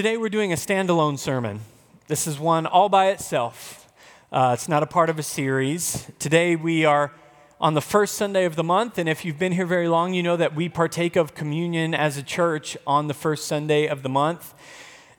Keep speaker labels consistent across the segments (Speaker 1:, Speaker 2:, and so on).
Speaker 1: Today we're doing a standalone sermon. This is one all by itself. Uh, it's not a part of a series. Today we are on the first Sunday of the month, and if you've been here very long, you know that we partake of communion as a church on the first Sunday of the month.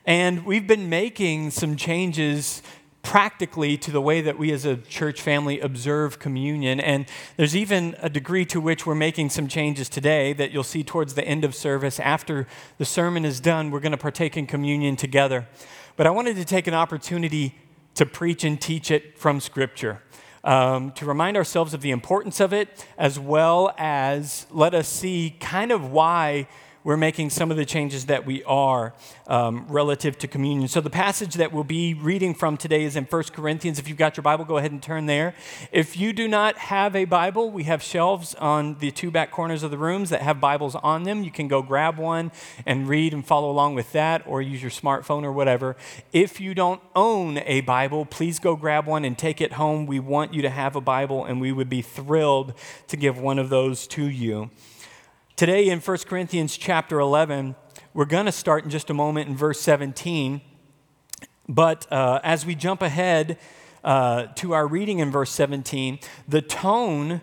Speaker 1: And we've been making some changes practically to the way that we as a church family observe communion. And there's even a degree to which we're making some changes today that you'll see towards the end of service. After the sermon is done, we're going to partake in communion together. But I wanted to take an opportunity to preach and teach it from Scripture. Um, to remind ourselves of the importance of it, as well as let us see kind of why we're making some of the changes that we are um, relative to communion. So, the passage that we'll be reading from today is in 1 Corinthians. If you've got your Bible, go ahead and turn there. If you do not have a Bible, we have shelves on the two back corners of the rooms that have Bibles on them. You can go grab one and read and follow along with that, or use your smartphone or whatever. If you don't own a Bible, please go grab one and take it home. We want you to have a Bible, and we would be thrilled to give one of those to you. Today in 1 Corinthians chapter 11, we're going to start in just a moment in verse 17. But uh, as we jump ahead uh, to our reading in verse 17, the tone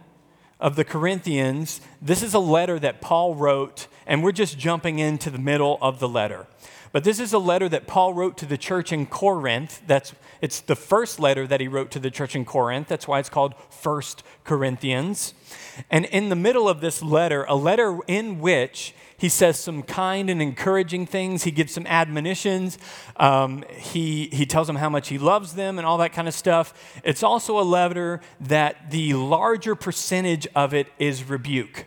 Speaker 1: of the Corinthians, this is a letter that Paul wrote, and we're just jumping into the middle of the letter. But this is a letter that Paul wrote to the church in Corinth. That's it's the first letter that he wrote to the church in Corinth. That's why it's called First Corinthians. And in the middle of this letter, a letter in which he says some kind and encouraging things. He gives some admonitions. Um, he, he tells them how much he loves them and all that kind of stuff. It's also a letter that the larger percentage of it is rebuke,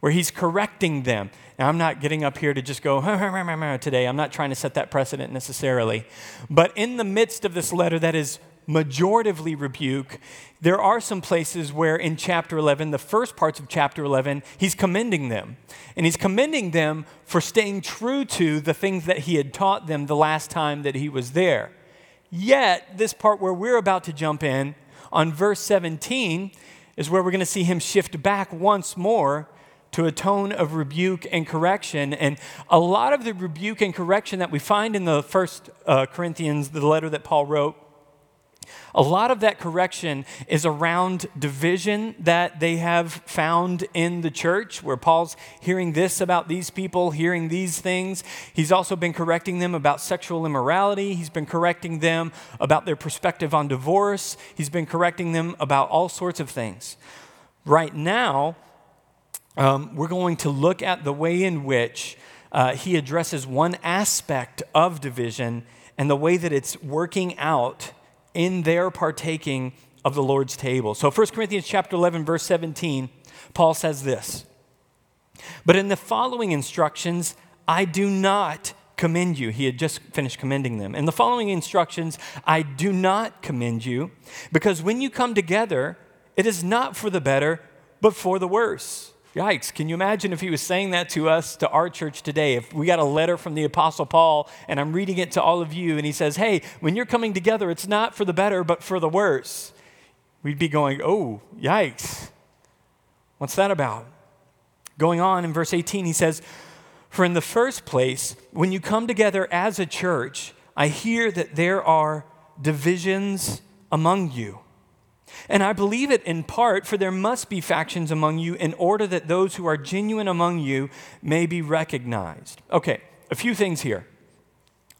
Speaker 1: where he's correcting them. Now, I'm not getting up here to just go today. I'm not trying to set that precedent necessarily. But in the midst of this letter that is majoritively rebuke, there are some places where in chapter 11, the first parts of chapter 11, he's commending them. And he's commending them for staying true to the things that he had taught them the last time that he was there. Yet, this part where we're about to jump in, on verse 17, is where we're going to see him shift back once more to a tone of rebuke and correction. And a lot of the rebuke and correction that we find in the first uh, Corinthians, the letter that Paul wrote, a lot of that correction is around division that they have found in the church, where Paul's hearing this about these people, hearing these things. He's also been correcting them about sexual immorality. He's been correcting them about their perspective on divorce. He's been correcting them about all sorts of things. Right now, um, we're going to look at the way in which uh, he addresses one aspect of division and the way that it's working out in their partaking of the Lord's table. So 1 Corinthians chapter 11 verse 17, Paul says this. But in the following instructions, I do not commend you. He had just finished commending them. In the following instructions, I do not commend you, because when you come together, it is not for the better, but for the worse. Yikes, can you imagine if he was saying that to us, to our church today? If we got a letter from the Apostle Paul and I'm reading it to all of you and he says, hey, when you're coming together, it's not for the better, but for the worse. We'd be going, oh, yikes. What's that about? Going on in verse 18, he says, For in the first place, when you come together as a church, I hear that there are divisions among you. And I believe it in part, for there must be factions among you in order that those who are genuine among you may be recognized. Okay, a few things here.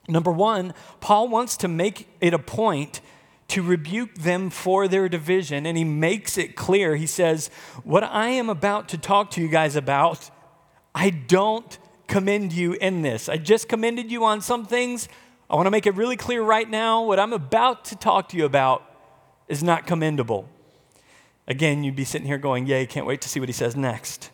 Speaker 1: Number one, Paul wants to make it a point to rebuke them for their division, and he makes it clear. He says, What I am about to talk to you guys about, I don't commend you in this. I just commended you on some things. I want to make it really clear right now what I'm about to talk to you about is not commendable. Again, you'd be sitting here going, Yay, can't wait to see what he says next.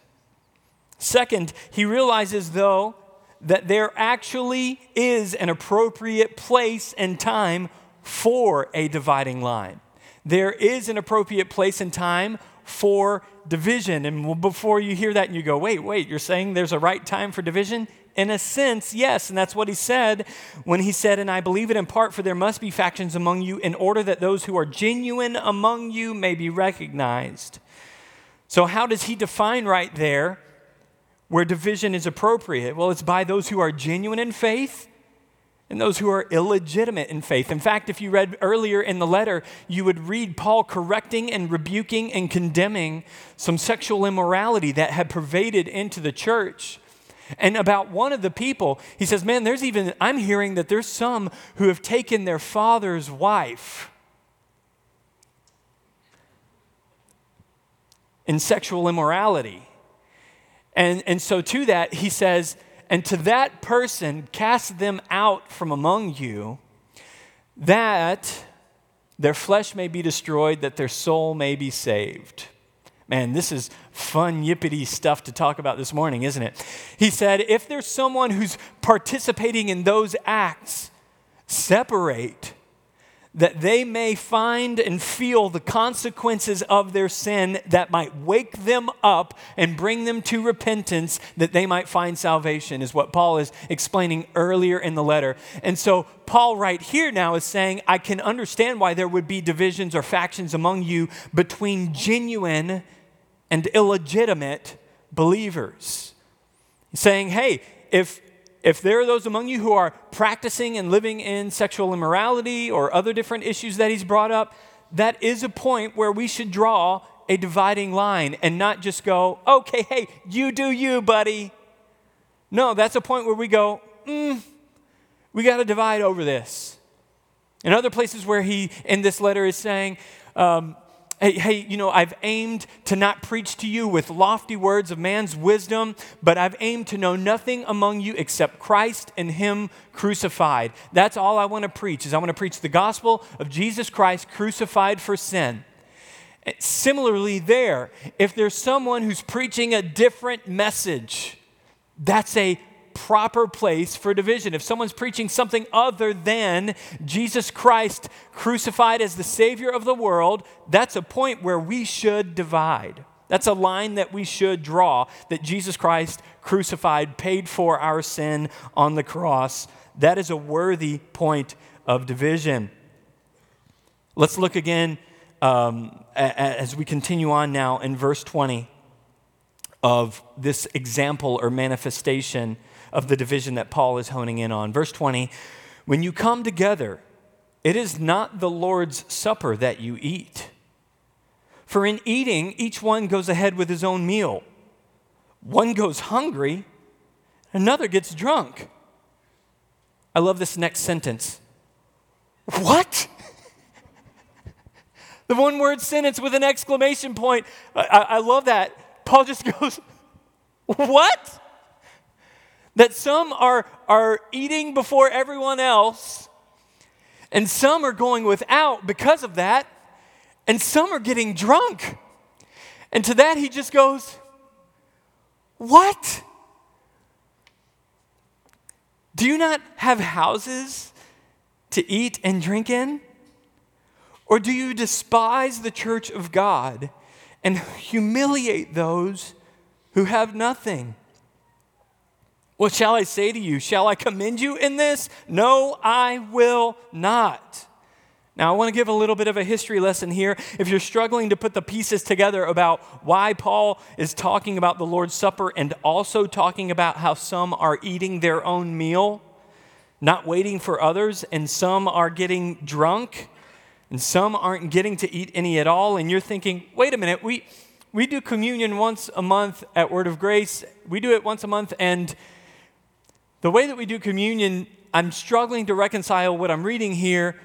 Speaker 1: Second, he realizes, though, that there actually is an appropriate place and time for a dividing line. There is an appropriate place and time for division. And before you hear that and you go, wait, wait, you're saying there's a right time for division? In a sense, yes. And that's what he said when he said, And I believe it in part, for there must be factions among you in order that those who are genuine among you may be recognized. So, how does he define right there where division is appropriate? Well, it's by those who are genuine in faith and those who are illegitimate in faith. In fact, if you read earlier in the letter, you would read Paul correcting and rebuking and condemning some sexual immorality that had pervaded into the church. And about one of the people, he says, Man, there's even, I'm hearing that there's some who have taken their father's wife in sexual immorality. And, and so, to that, he says, and to that person cast them out from among you, that their flesh may be destroyed, that their soul may be saved. Man, this is fun, yippity stuff to talk about this morning, isn't it? He said, if there's someone who's participating in those acts, separate that they may find and feel the consequences of their sin that might wake them up and bring them to repentance, that they might find salvation, is what Paul is explaining earlier in the letter. And so, Paul, right here now, is saying, I can understand why there would be divisions or factions among you between genuine and illegitimate believers. Saying, hey, if if there are those among you who are practicing and living in sexual immorality or other different issues that he's brought up, that is a point where we should draw a dividing line and not just go, okay, hey, you do you, buddy. No, that's a point where we go, mm, we got to divide over this. In other places where he, in this letter, is saying, um, Hey, hey, you know, I've aimed to not preach to you with lofty words of man's wisdom, but I've aimed to know nothing among you except Christ and Him crucified. That's all I want to preach, is I want to preach the gospel of Jesus Christ crucified for sin. Similarly, there, if there's someone who's preaching a different message, that's a proper place for division. If someone's preaching something other than Jesus Christ crucified as the Savior of the world, that's a point where we should divide. That's a line that we should draw that Jesus Christ crucified, paid for our sin on the cross. That is a worthy point of division. Let's look again um, as we continue on now in verse 20 of this example or manifestation of the division that Paul is honing in on. Verse 20 When you come together, it is not the Lord's supper that you eat. For in eating, each one goes ahead with his own meal. One goes hungry, another gets drunk. I love this next sentence. What? the one word sentence with an exclamation point. I, I, love that. Paul just goes, What? That some are, are eating before everyone else, and some are going without because of that, and some are getting drunk. And to that, he just goes, What? Do you not have houses to eat and drink in? Or do you despise the church of God and humiliate those who have nothing? What shall I say to you? Shall I commend you in this? No, I will not. Now, I want to give a little bit of a history lesson here. If you're struggling to put the pieces together about why Paul is talking about the Lord's Supper and also talking about how some are eating their own meal, not waiting for others, and some are getting drunk, and some aren't getting to eat any at all, and you're thinking, wait a minute, we, we do communion once a month at Word of Grace, we do it once a month, and the way that we do communion, I'm struggling to reconcile what I'm reading here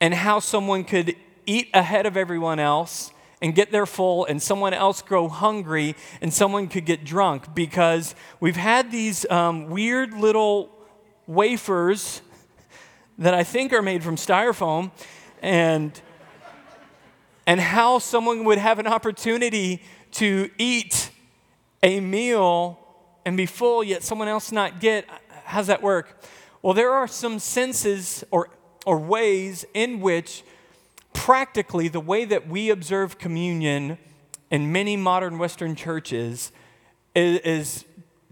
Speaker 1: and how someone could eat ahead of everyone else and get their full and someone else grow hungry and someone could get drunk because we've had these um, weird little wafers that I think are made from styrofoam and and how someone would have an opportunity to eat a meal and be full, yet someone else not get. How's that work? Well, there are some senses or, or ways in which practically the way that we observe communion in many modern Western churches is, is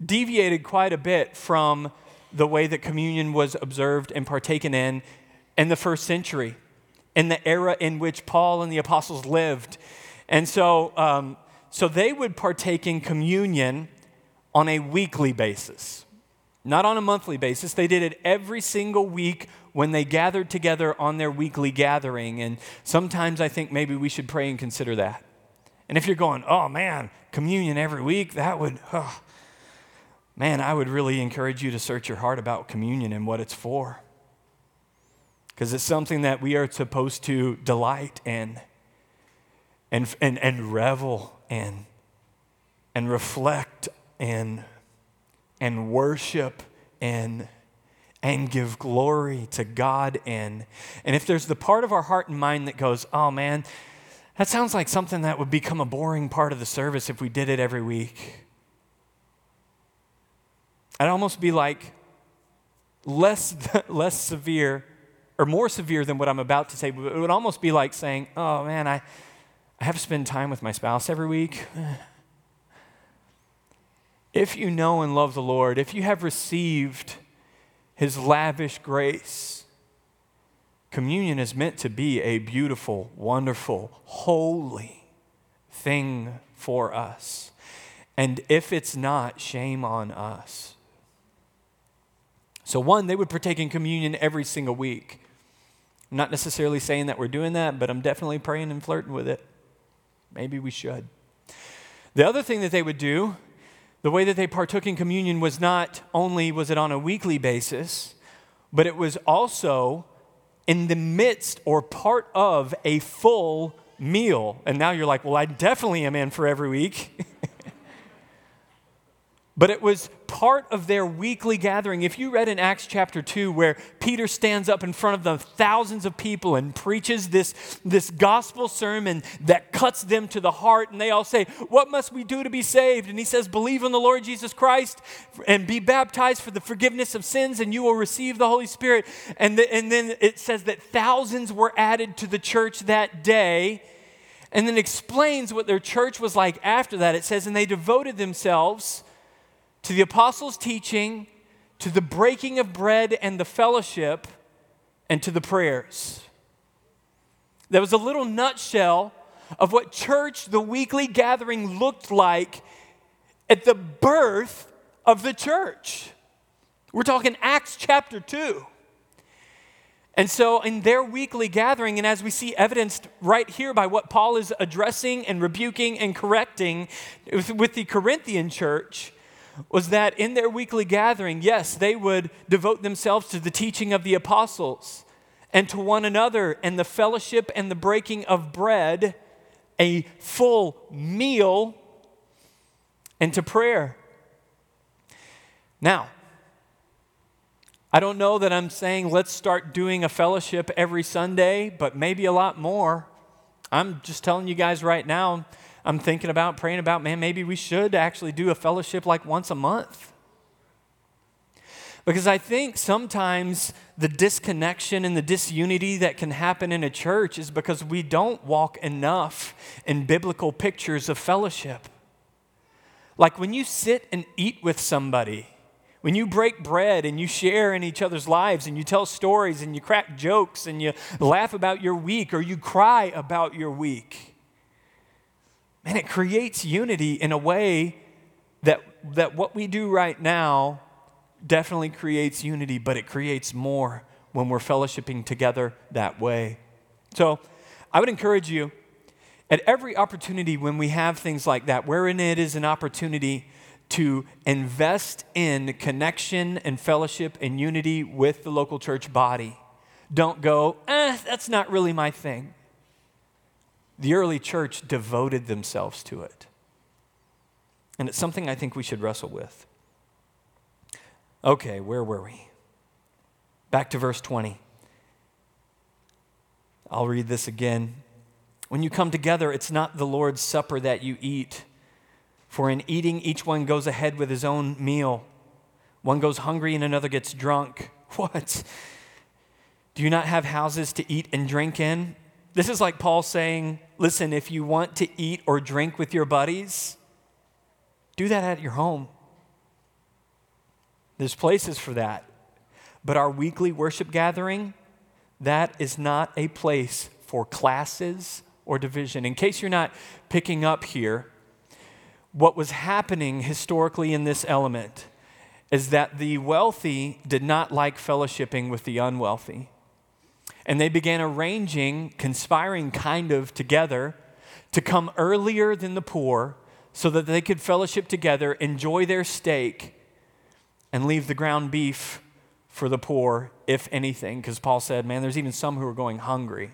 Speaker 1: deviated quite a bit from the way that communion was observed and partaken in in the first century, in the era in which Paul and the apostles lived. And so, um, so they would partake in communion on a weekly basis. not on a monthly basis. They did it every single week when they gathered together on their weekly gathering. And sometimes I think maybe we should pray and consider that. And if you're going, oh man, communion every week, that would, oh, man, I would really encourage you to search your heart about communion and what it's for. Because it's something that we are supposed to delight in and, and, and revel in and reflect in and worship in and give glory to God in. And if there's the part of our heart and mind that goes, oh man, that sounds like something that would become a boring part of the service if we did it every week. I'd almost be like less, less severe or more severe than what I'm about to say. It would almost be like saying, oh man, I, I have to spend time with my spouse every week. If you know and love the Lord, if you have received his lavish grace, communion is meant to be a beautiful, wonderful, holy thing for us. And if it's not, shame on us. So, one, they would partake in communion every single week. I'm not necessarily saying that we're doing that, but I'm definitely praying and flirting with it. Maybe we should. The other thing that they would do the way that they partook in communion was not only was it on a weekly basis, but it was also in the midst or part of a full meal. And now you're like, well, I definitely am in for every week. But it was part of their weekly gathering. If you read in Acts chapter 2, where Peter stands up in front of the thousands of people and preaches this, this gospel sermon that cuts them to the heart, and they all say, What must we do to be saved? And he says, Believe in the Lord Jesus Christ and be baptized for the forgiveness of sins, and you will receive the Holy Spirit. And, the, and then it says that thousands were added to the church that day. And then explains what their church was like after that. It says, And they devoted themselves to the apostles' teaching, to the breaking of bread and the fellowship, and to the prayers. That was a little nutshell of what church, the weekly gathering, looked like at the birth of the church. We're talking Acts chapter 2. And so, in their weekly gathering, and as we see evidenced right here by what Paul is addressing and rebuking and correcting with the Corinthian church, was that in their weekly gathering, yes, they would devote themselves to the teaching of the apostles and to one another and the fellowship and the breaking of bread, a full meal, and to prayer. Now, I don't know that I'm saying let's start doing a fellowship every Sunday, but maybe a lot more. I'm just telling you guys right now, I'm thinking about, praying about, man, maybe we should actually do a fellowship like once a month. Because I think sometimes the disconnection and the disunity that can happen in a church is because we don't walk enough in biblical pictures of fellowship. Like when you sit and eat with somebody, when you break bread and you share in each other's lives and you tell stories and you crack jokes and you laugh about your week or you cry about your week man, it creates unity in a way that, that what we do right now definitely creates unity, but it creates more when we're fellowshipping together that way. So I would encourage you at every opportunity when we have things like that, wherein it is an opportunity to invest in connection and fellowship and unity with the local church body. Don't go, eh, that's not really my thing. The early church devoted themselves to it. And it's something I think we should wrestle with. Okay, where were we? Back to verse 20. I'll read this again. When you come together, it's not the Lord's supper that you eat. For in eating, each one goes ahead with his own meal. One goes hungry and another gets drunk. What? Do you not have houses to eat and drink in? This is like Paul saying, listen, if you want to eat or drink with your buddies, do that at your home. There's places for that. But our weekly worship gathering, that is not a place for classes or division. In case you're not picking up here, what was happening historically in this element is that the wealthy did not like fellowshipping with the unwealthy. And they began arranging, conspiring kind of together to come earlier than the poor so that they could fellowship together, enjoy their steak, and leave the ground beef for the poor, if anything. Because Paul said, man, there's even some who are going hungry.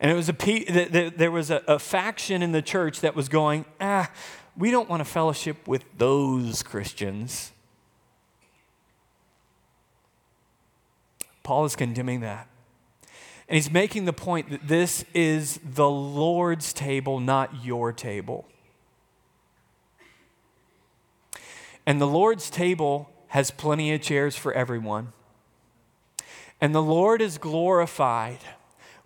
Speaker 1: And it was a, there was a, a faction in the church that was going, ah, we don't want to fellowship with those Christians. Paul is condemning that. And he's making the point that this is the Lord's table, not your table. And the Lord's table has plenty of chairs for everyone. And the Lord is glorified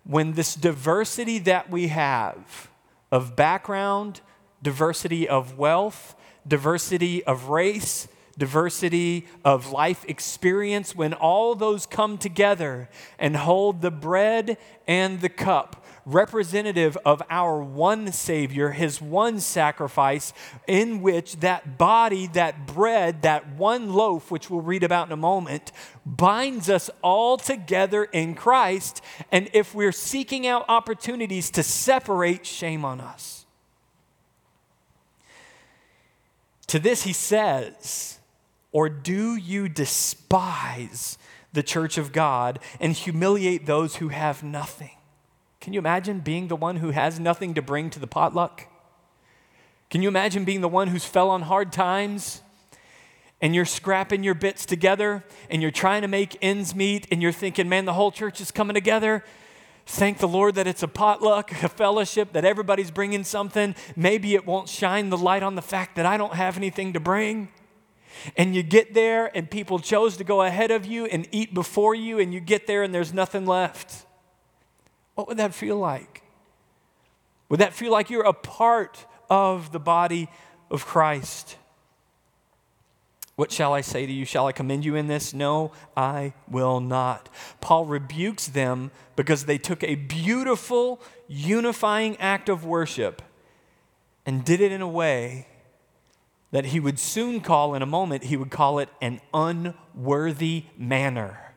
Speaker 1: when this diversity that we have of background, diversity of wealth, diversity of race, diversity of life experience, when all those come together and hold the bread and the cup, representative of our one Savior, His one sacrifice, in which that body, that bread, that one loaf, which we'll read about in a moment, binds us all together in Christ. And if we're seeking out opportunities to separate, shame on us. To this, He says, or do you despise the church of God and humiliate those who have nothing? Can you imagine being the one who has nothing to bring to the potluck? Can you imagine being the one who's fell on hard times and you're scrapping your bits together and you're trying to make ends meet and you're thinking, man, the whole church is coming together? Thank the Lord that it's a potluck, a fellowship, that everybody's bringing something. Maybe it won't shine the light on the fact that I don't have anything to bring. And you get there, and people chose to go ahead of you and eat before you, and you get there, and there's nothing left. What would that feel like? Would that feel like you're a part of the body of Christ? What shall I say to you? Shall I commend you in this? No, I will not. Paul rebukes them because they took a beautiful, unifying act of worship and did it in a way that he would soon call, in a moment, he would call it an unworthy manner.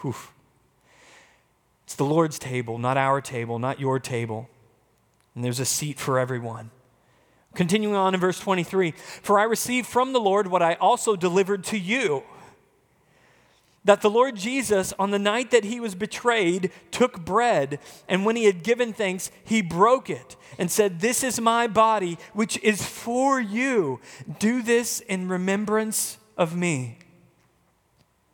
Speaker 1: Whew. It's the Lord's table, not our table, not your table. And there's a seat for everyone. Continuing on in verse 23 For I received from the Lord what I also delivered to you that the Lord Jesus, on the night that he was betrayed, took bread, and when he had given thanks, he broke it and said, This is my body, which is for you. Do this in remembrance of me.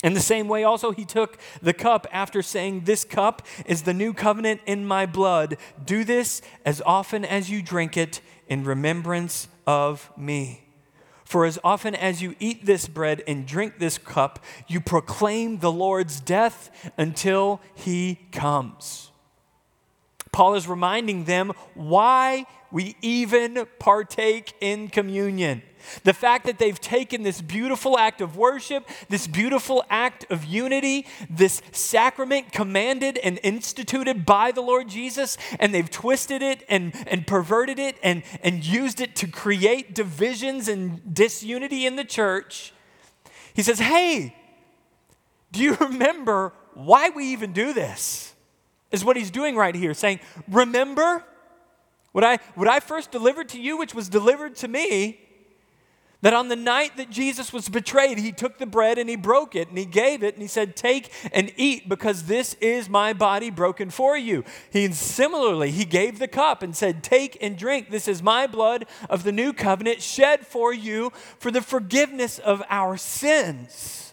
Speaker 1: In the same way, also, he took the cup after saying, This cup is the new covenant in my blood. Do this as often as you drink it in remembrance of me. For as often as you eat this bread and drink this cup, you proclaim the Lord's death until he comes. Paul is reminding them why we even partake in communion. The fact that they've taken this beautiful act of worship, this beautiful act of unity, this sacrament commanded and instituted by the Lord Jesus, and they've twisted it and, and perverted it and, and used it to create divisions and disunity in the church. He says, Hey, do you remember why we even do this? Is what he's doing right here, saying, Remember what I, what I first delivered to you, which was delivered to me, that on the night that Jesus was betrayed, he took the bread and he broke it and he gave it and he said, Take and eat because this is my body broken for you. He similarly, he gave the cup and said, Take and drink. This is my blood of the new covenant shed for you for the forgiveness of our sins.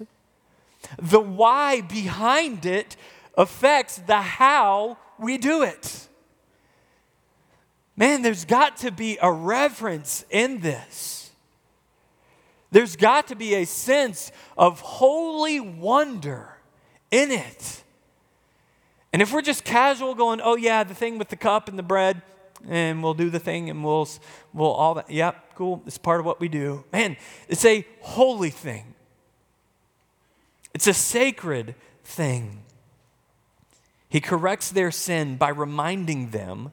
Speaker 1: The why behind it affects the how we do it. Man, there's got to be a reverence in this. There's got to be a sense of holy wonder in it. And if we're just casual going, oh, yeah, the thing with the cup and the bread, and we'll do the thing and we'll, we'll all that, yep, cool, it's part of what we do. Man, it's a holy thing, it's a sacred thing. He corrects their sin by reminding them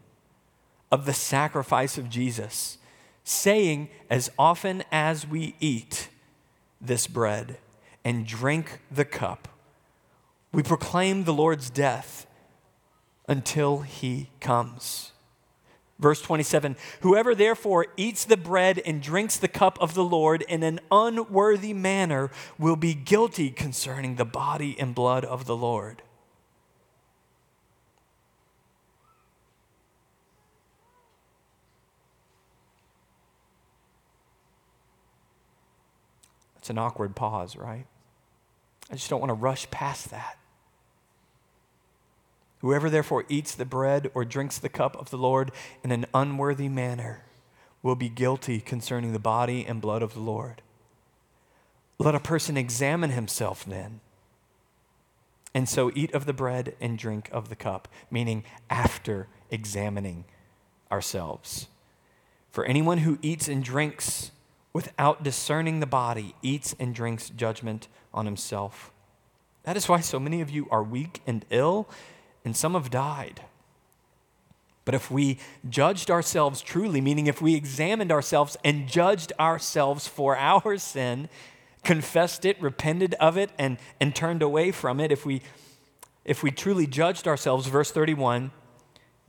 Speaker 1: of the sacrifice of Jesus saying, As often as we eat, this bread and drink the cup, we proclaim the Lord's death until he comes. Verse 27 Whoever therefore eats the bread and drinks the cup of the Lord in an unworthy manner will be guilty concerning the body and blood of the Lord. It's an awkward pause, right? I just don't want to rush past that. Whoever therefore eats the bread or drinks the cup of the Lord in an unworthy manner will be guilty concerning the body and blood of the Lord. Let a person examine himself then, and so eat of the bread and drink of the cup, meaning after examining ourselves. For anyone who eats and drinks without discerning the body eats and drinks judgment on himself. That is why so many of you are weak and ill and some have died. But if we judged ourselves truly, meaning if we examined ourselves and judged ourselves for our sin, confessed it, repented of it, and, and turned away from it, if we, if we truly judged ourselves, verse 31,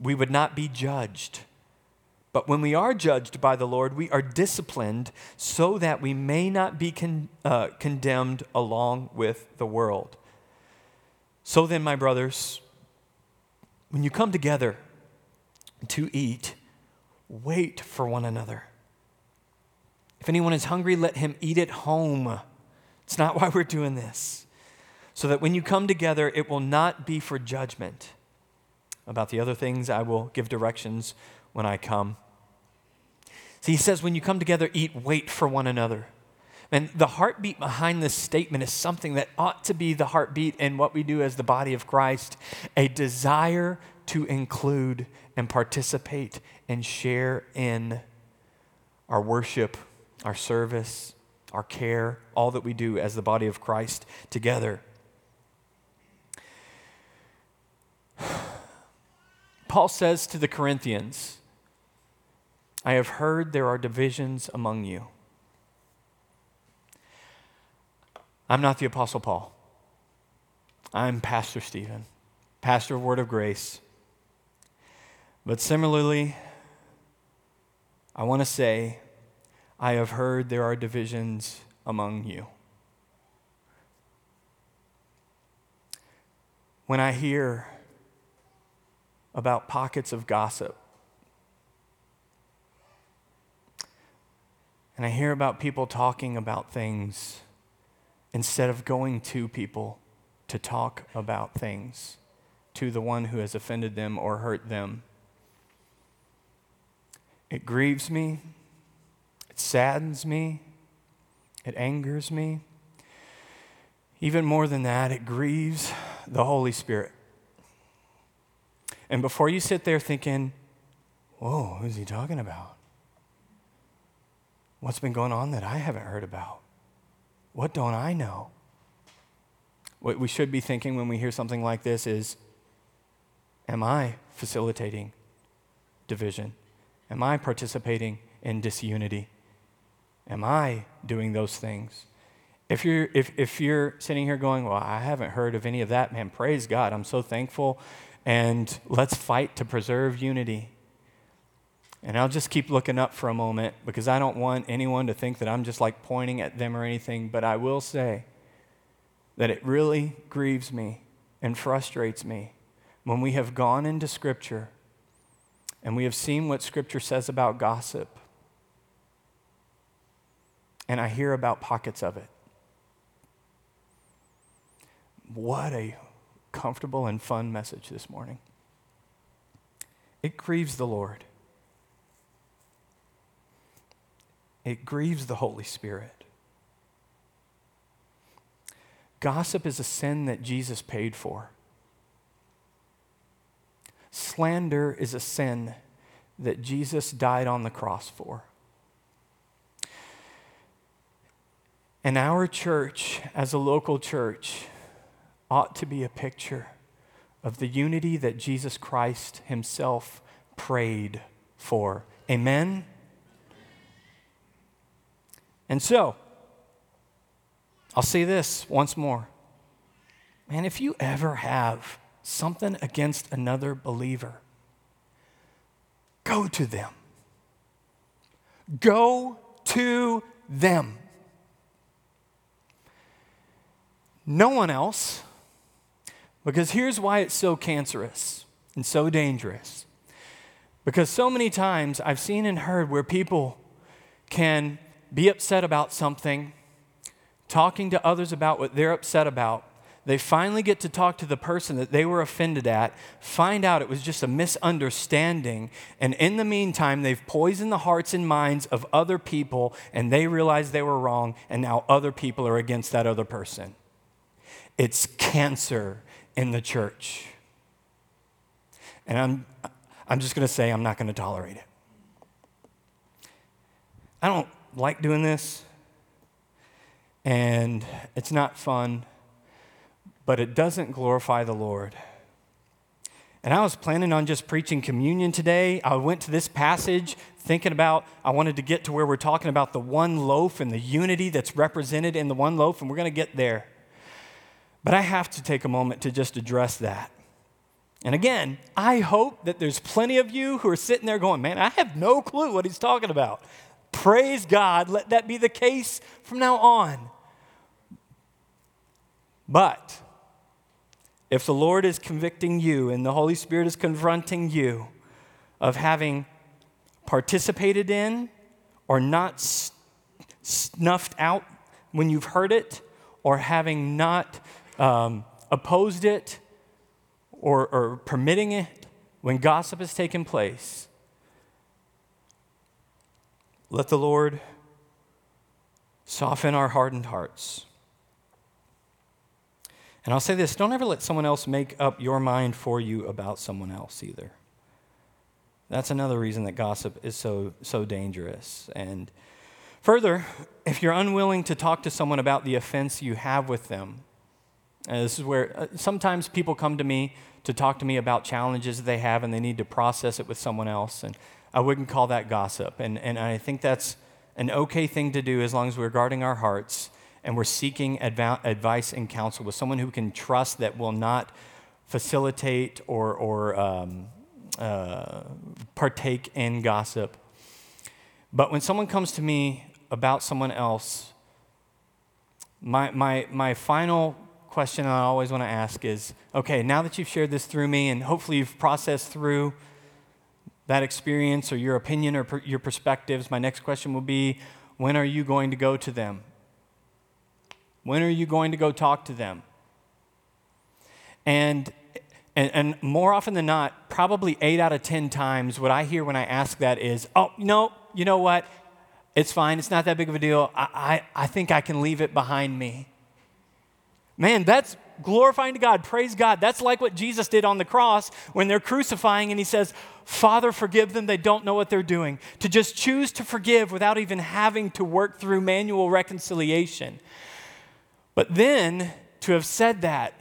Speaker 1: we would not be judged. But when we are judged by the Lord, we are disciplined so that we may not be con, uh, condemned along with the world. So then, my brothers, when you come together to eat, wait for one another. If anyone is hungry, let him eat at home. It's not why we're doing this. So that when you come together, it will not be for judgment. About the other things, I will give directions when I come. So he says, when you come together, eat, wait for one another. And the heartbeat behind this statement is something that ought to be the heartbeat in what we do as the body of Christ a desire to include and participate and share in our worship, our service, our care, all that we do as the body of Christ together. Paul says to the Corinthians, I have heard there are divisions among you. I'm not the Apostle Paul. I'm Pastor Stephen, pastor of Word of Grace. But similarly, I want to say, I have heard there are divisions among you. When I hear about pockets of gossip, and I hear about people talking about things instead of going to people to talk about things to the one who has offended them or hurt them. It grieves me, it saddens me, it angers me. Even more than that, it grieves the Holy Spirit. And before you sit there thinking, whoa, who's he talking about? What's been going on that I haven't heard about? What don't I know? What we should be thinking when we hear something like this is Am I facilitating division? Am I participating in disunity? Am I doing those things? If you're, if, if you're sitting here going, Well, I haven't heard of any of that, man, praise God. I'm so thankful. And let's fight to preserve unity. And I'll just keep looking up for a moment because I don't want anyone to think that I'm just like pointing at them or anything, but I will say that it really grieves me and frustrates me when we have gone into Scripture and we have seen what Scripture says about gossip, and I hear about pockets of it. What a comfortable and fun message this morning. It grieves the Lord. It grieves the Holy Spirit. Gossip is a sin that Jesus paid for. Slander is a sin that Jesus died on the cross for. And our church, as a local church, ought to be a picture of the unity that Jesus Christ himself prayed for. Amen? And so, I'll say this once more. Man, if you ever have something against another believer, go to them. Go to them. No one else, because here's why it's so cancerous and so dangerous. Because so many times I've seen and heard where people can be upset about something, talking to others about what they're upset about, they finally get to talk to the person that they were offended at, find out it was just a misunderstanding, and in the meantime, they've poisoned the hearts and minds of other people, and they realize they were wrong, and now other people are against that other person. It's cancer in the church. And I'm, I'm just going to say I'm not going to tolerate it. I don't like doing this, and it's not fun but it doesn't glorify the Lord. And I was planning on just preaching communion today. I went to this passage thinking about, I wanted to get to where we're talking about the one loaf and the unity that's represented in the one loaf, and we're going to get there. But I have to take a moment to just address that. And again, I hope that there's plenty of you who are sitting there going, man, I have no clue what he's talking about. Praise God. Let that be the case from now on. But if the Lord is convicting you and the Holy Spirit is confronting you of having participated in or not snuffed out when you've heard it, or having not um, opposed it or, or permitting it when gossip has taken place, let the Lord soften our hardened hearts. And I'll say this don't ever let someone else make up your mind for you about someone else either. That's another reason that gossip is so, so dangerous. And further, if you're unwilling to talk to someone about the offense you have with them, this is where uh, sometimes people come to me to talk to me about challenges they have and they need to process it with someone else. And I wouldn't call that gossip. And, and I think that's an okay thing to do as long as we're guarding our hearts and we're seeking adv- advice and counsel with someone who can trust that will not facilitate or, or um, uh, partake in gossip. But when someone comes to me about someone else, my, my, my final question I always want to ask is okay, now that you've shared this through me and hopefully you've processed through that experience or your opinion or per, your perspectives, my next question will be when are you going to go to them? When are you going to go talk to them? And, and, and more often than not, probably eight out of 10 times, what I hear when I ask that is, oh, no, you know what? It's fine. It's not that big of a deal. I, I, I think I can leave it behind me. Man, that's glorifying to God. Praise God. That's like what Jesus did on the cross when they're crucifying and he says, Father, forgive them. They don't know what they're doing. To just choose to forgive without even having to work through manual reconciliation. But then to have said that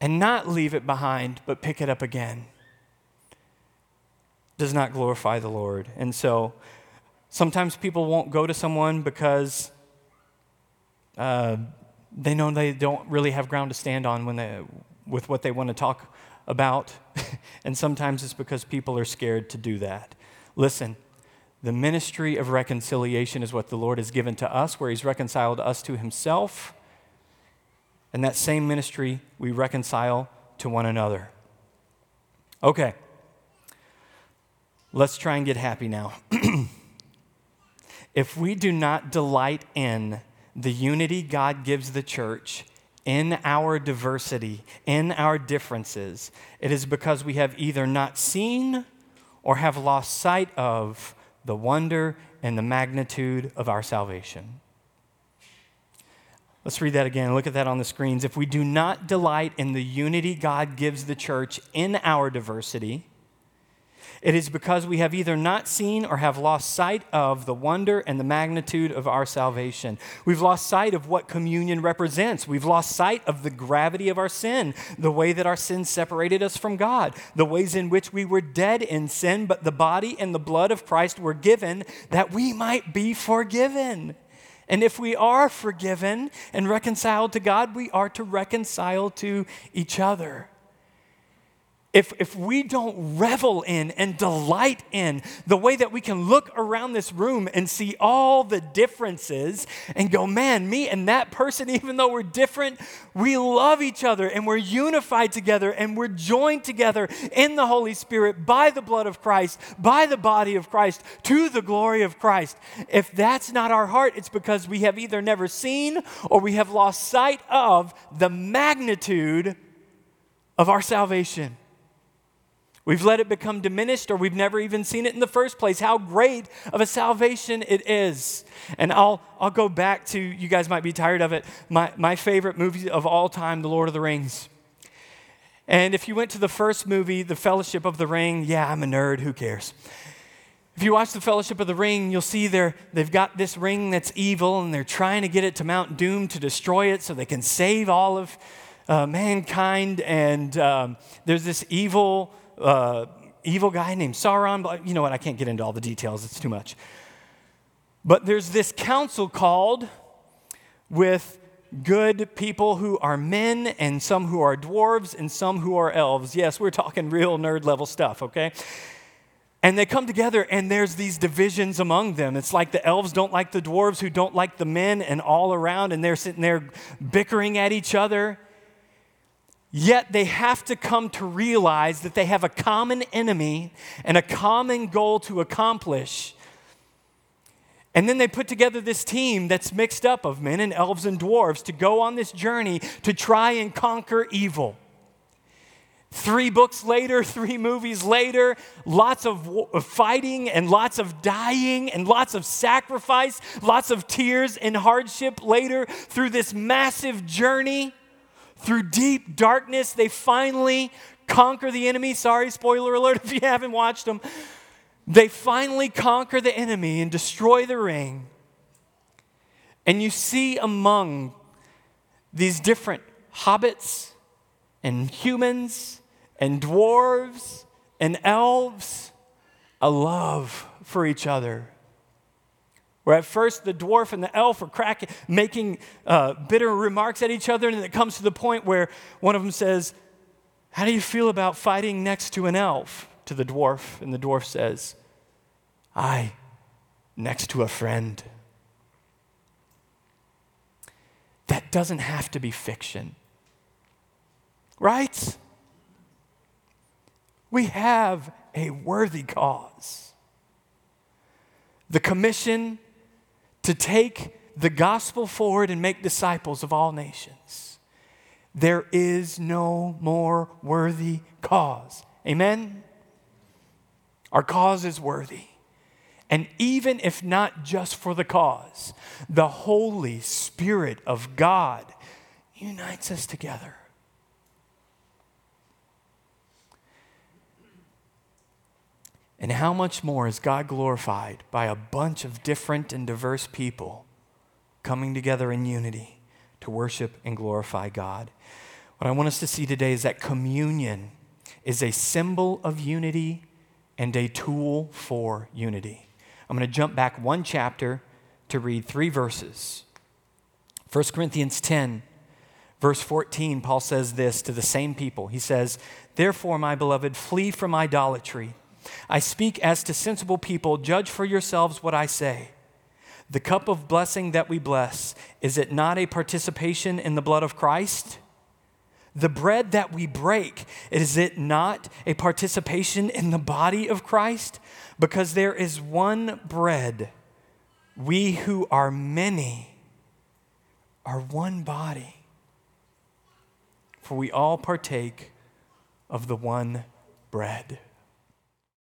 Speaker 1: and not leave it behind, but pick it up again, does not glorify the Lord. And so sometimes people won't go to someone because uh, they know they don't really have ground to stand on when they, with what they want to talk about. and sometimes it's because people are scared to do that. Listen, the ministry of reconciliation is what the Lord has given to us, where He's reconciled us to Himself. And that same ministry we reconcile to one another. Okay, let's try and get happy now. if we do not delight in the unity God gives the church, in our diversity, in our differences, it is because we have either not seen or have lost sight of the wonder and the magnitude of our salvation. Let's read that again. Look at that on the screens. If we do not delight in the unity God gives the church in our diversity, it is because we have either not seen or have lost sight of the wonder and the magnitude of our salvation. We've lost sight of what communion represents. We've lost sight of the gravity of our sin, the way that our sin separated us from God, the ways in which we were dead in sin, but the body and the blood of Christ were given that we might be forgiven. And if we are forgiven and reconciled to God, we are to reconcile to each other if, if we don't revel in and delight in the way that we can look around this room and see all the differences and go, man, me and that person, even though we're different, we love each other and we're unified together and we're joined together in the Holy Spirit by the blood of Christ, by the body of Christ, to the glory of Christ. If that's not our heart, it's because we have either never seen or we have lost sight of the magnitude of our salvation. We've let it become diminished, or we've never even seen it in the first place. How great of a salvation it is. And I'll, I'll go back to, you guys might be tired of it, my, my favorite movie of all time, The Lord of the Rings. And if you went to the first movie, The Fellowship of the Ring, yeah, I'm a nerd, who cares? If you watch The Fellowship of the Ring, you'll see they're, they've got this ring that's evil, and they're trying to get it to Mount Doom to destroy it so they can save all of uh, mankind. And um, there's this evil uh, evil guy named Sauron. But you know what? I can't get into all the details, it's too much. But there's this council called with good people who are men and some who are dwarves and some who are elves. Yes, we're talking real nerd level stuff, okay? And they come together and there's these divisions among them. It's like the elves don't like the dwarves who don't like the men and all around and they're sitting there bickering at each other. Yet they have to come to realize that they have a common enemy and a common goal to accomplish. And then they put together this team that's mixed up of men and elves and dwarves to go on this journey to try and conquer evil. Three books later, three movies later, lots of fighting and lots of dying and lots of sacrifice, lots of tears and hardship later through this massive journey. Through deep darkness, they finally conquer the enemy. Sorry, spoiler alert if you haven't watched them. They finally conquer the enemy and destroy the ring. And you see among these different hobbits and humans and dwarves and elves a love for each other. Where at first the dwarf and the elf are cracking, making uh, bitter remarks at each other, and it comes to the point where one of them says, How do you feel about fighting next to an elf? To the dwarf, and the dwarf says, I, next to a friend. That doesn't have to be fiction, right? We have a worthy cause. The commission to take the gospel forward and make disciples of all nations. There is no more worthy cause. Amen? Our cause is worthy. And even if not just for the cause, the Holy Spirit of God unites us together. And how much more is God glorified by a bunch of different and diverse people coming together in unity to worship and glorify God? What I want us to see today is that communion is a symbol of unity and a tool for unity. I'm going to jump back one chapter to read three verses. 1 Corinthians 10, verse 14, Paul says this to the same people. He says, Therefore, my beloved, flee from idolatry. I speak as to sensible people. Judge for yourselves what I say. The cup of blessing that we bless, is it not a participation in the blood of Christ? The bread that we break, is it not a participation in the body of Christ? Because there is one bread. We who are many are one body. For we all partake of the one bread.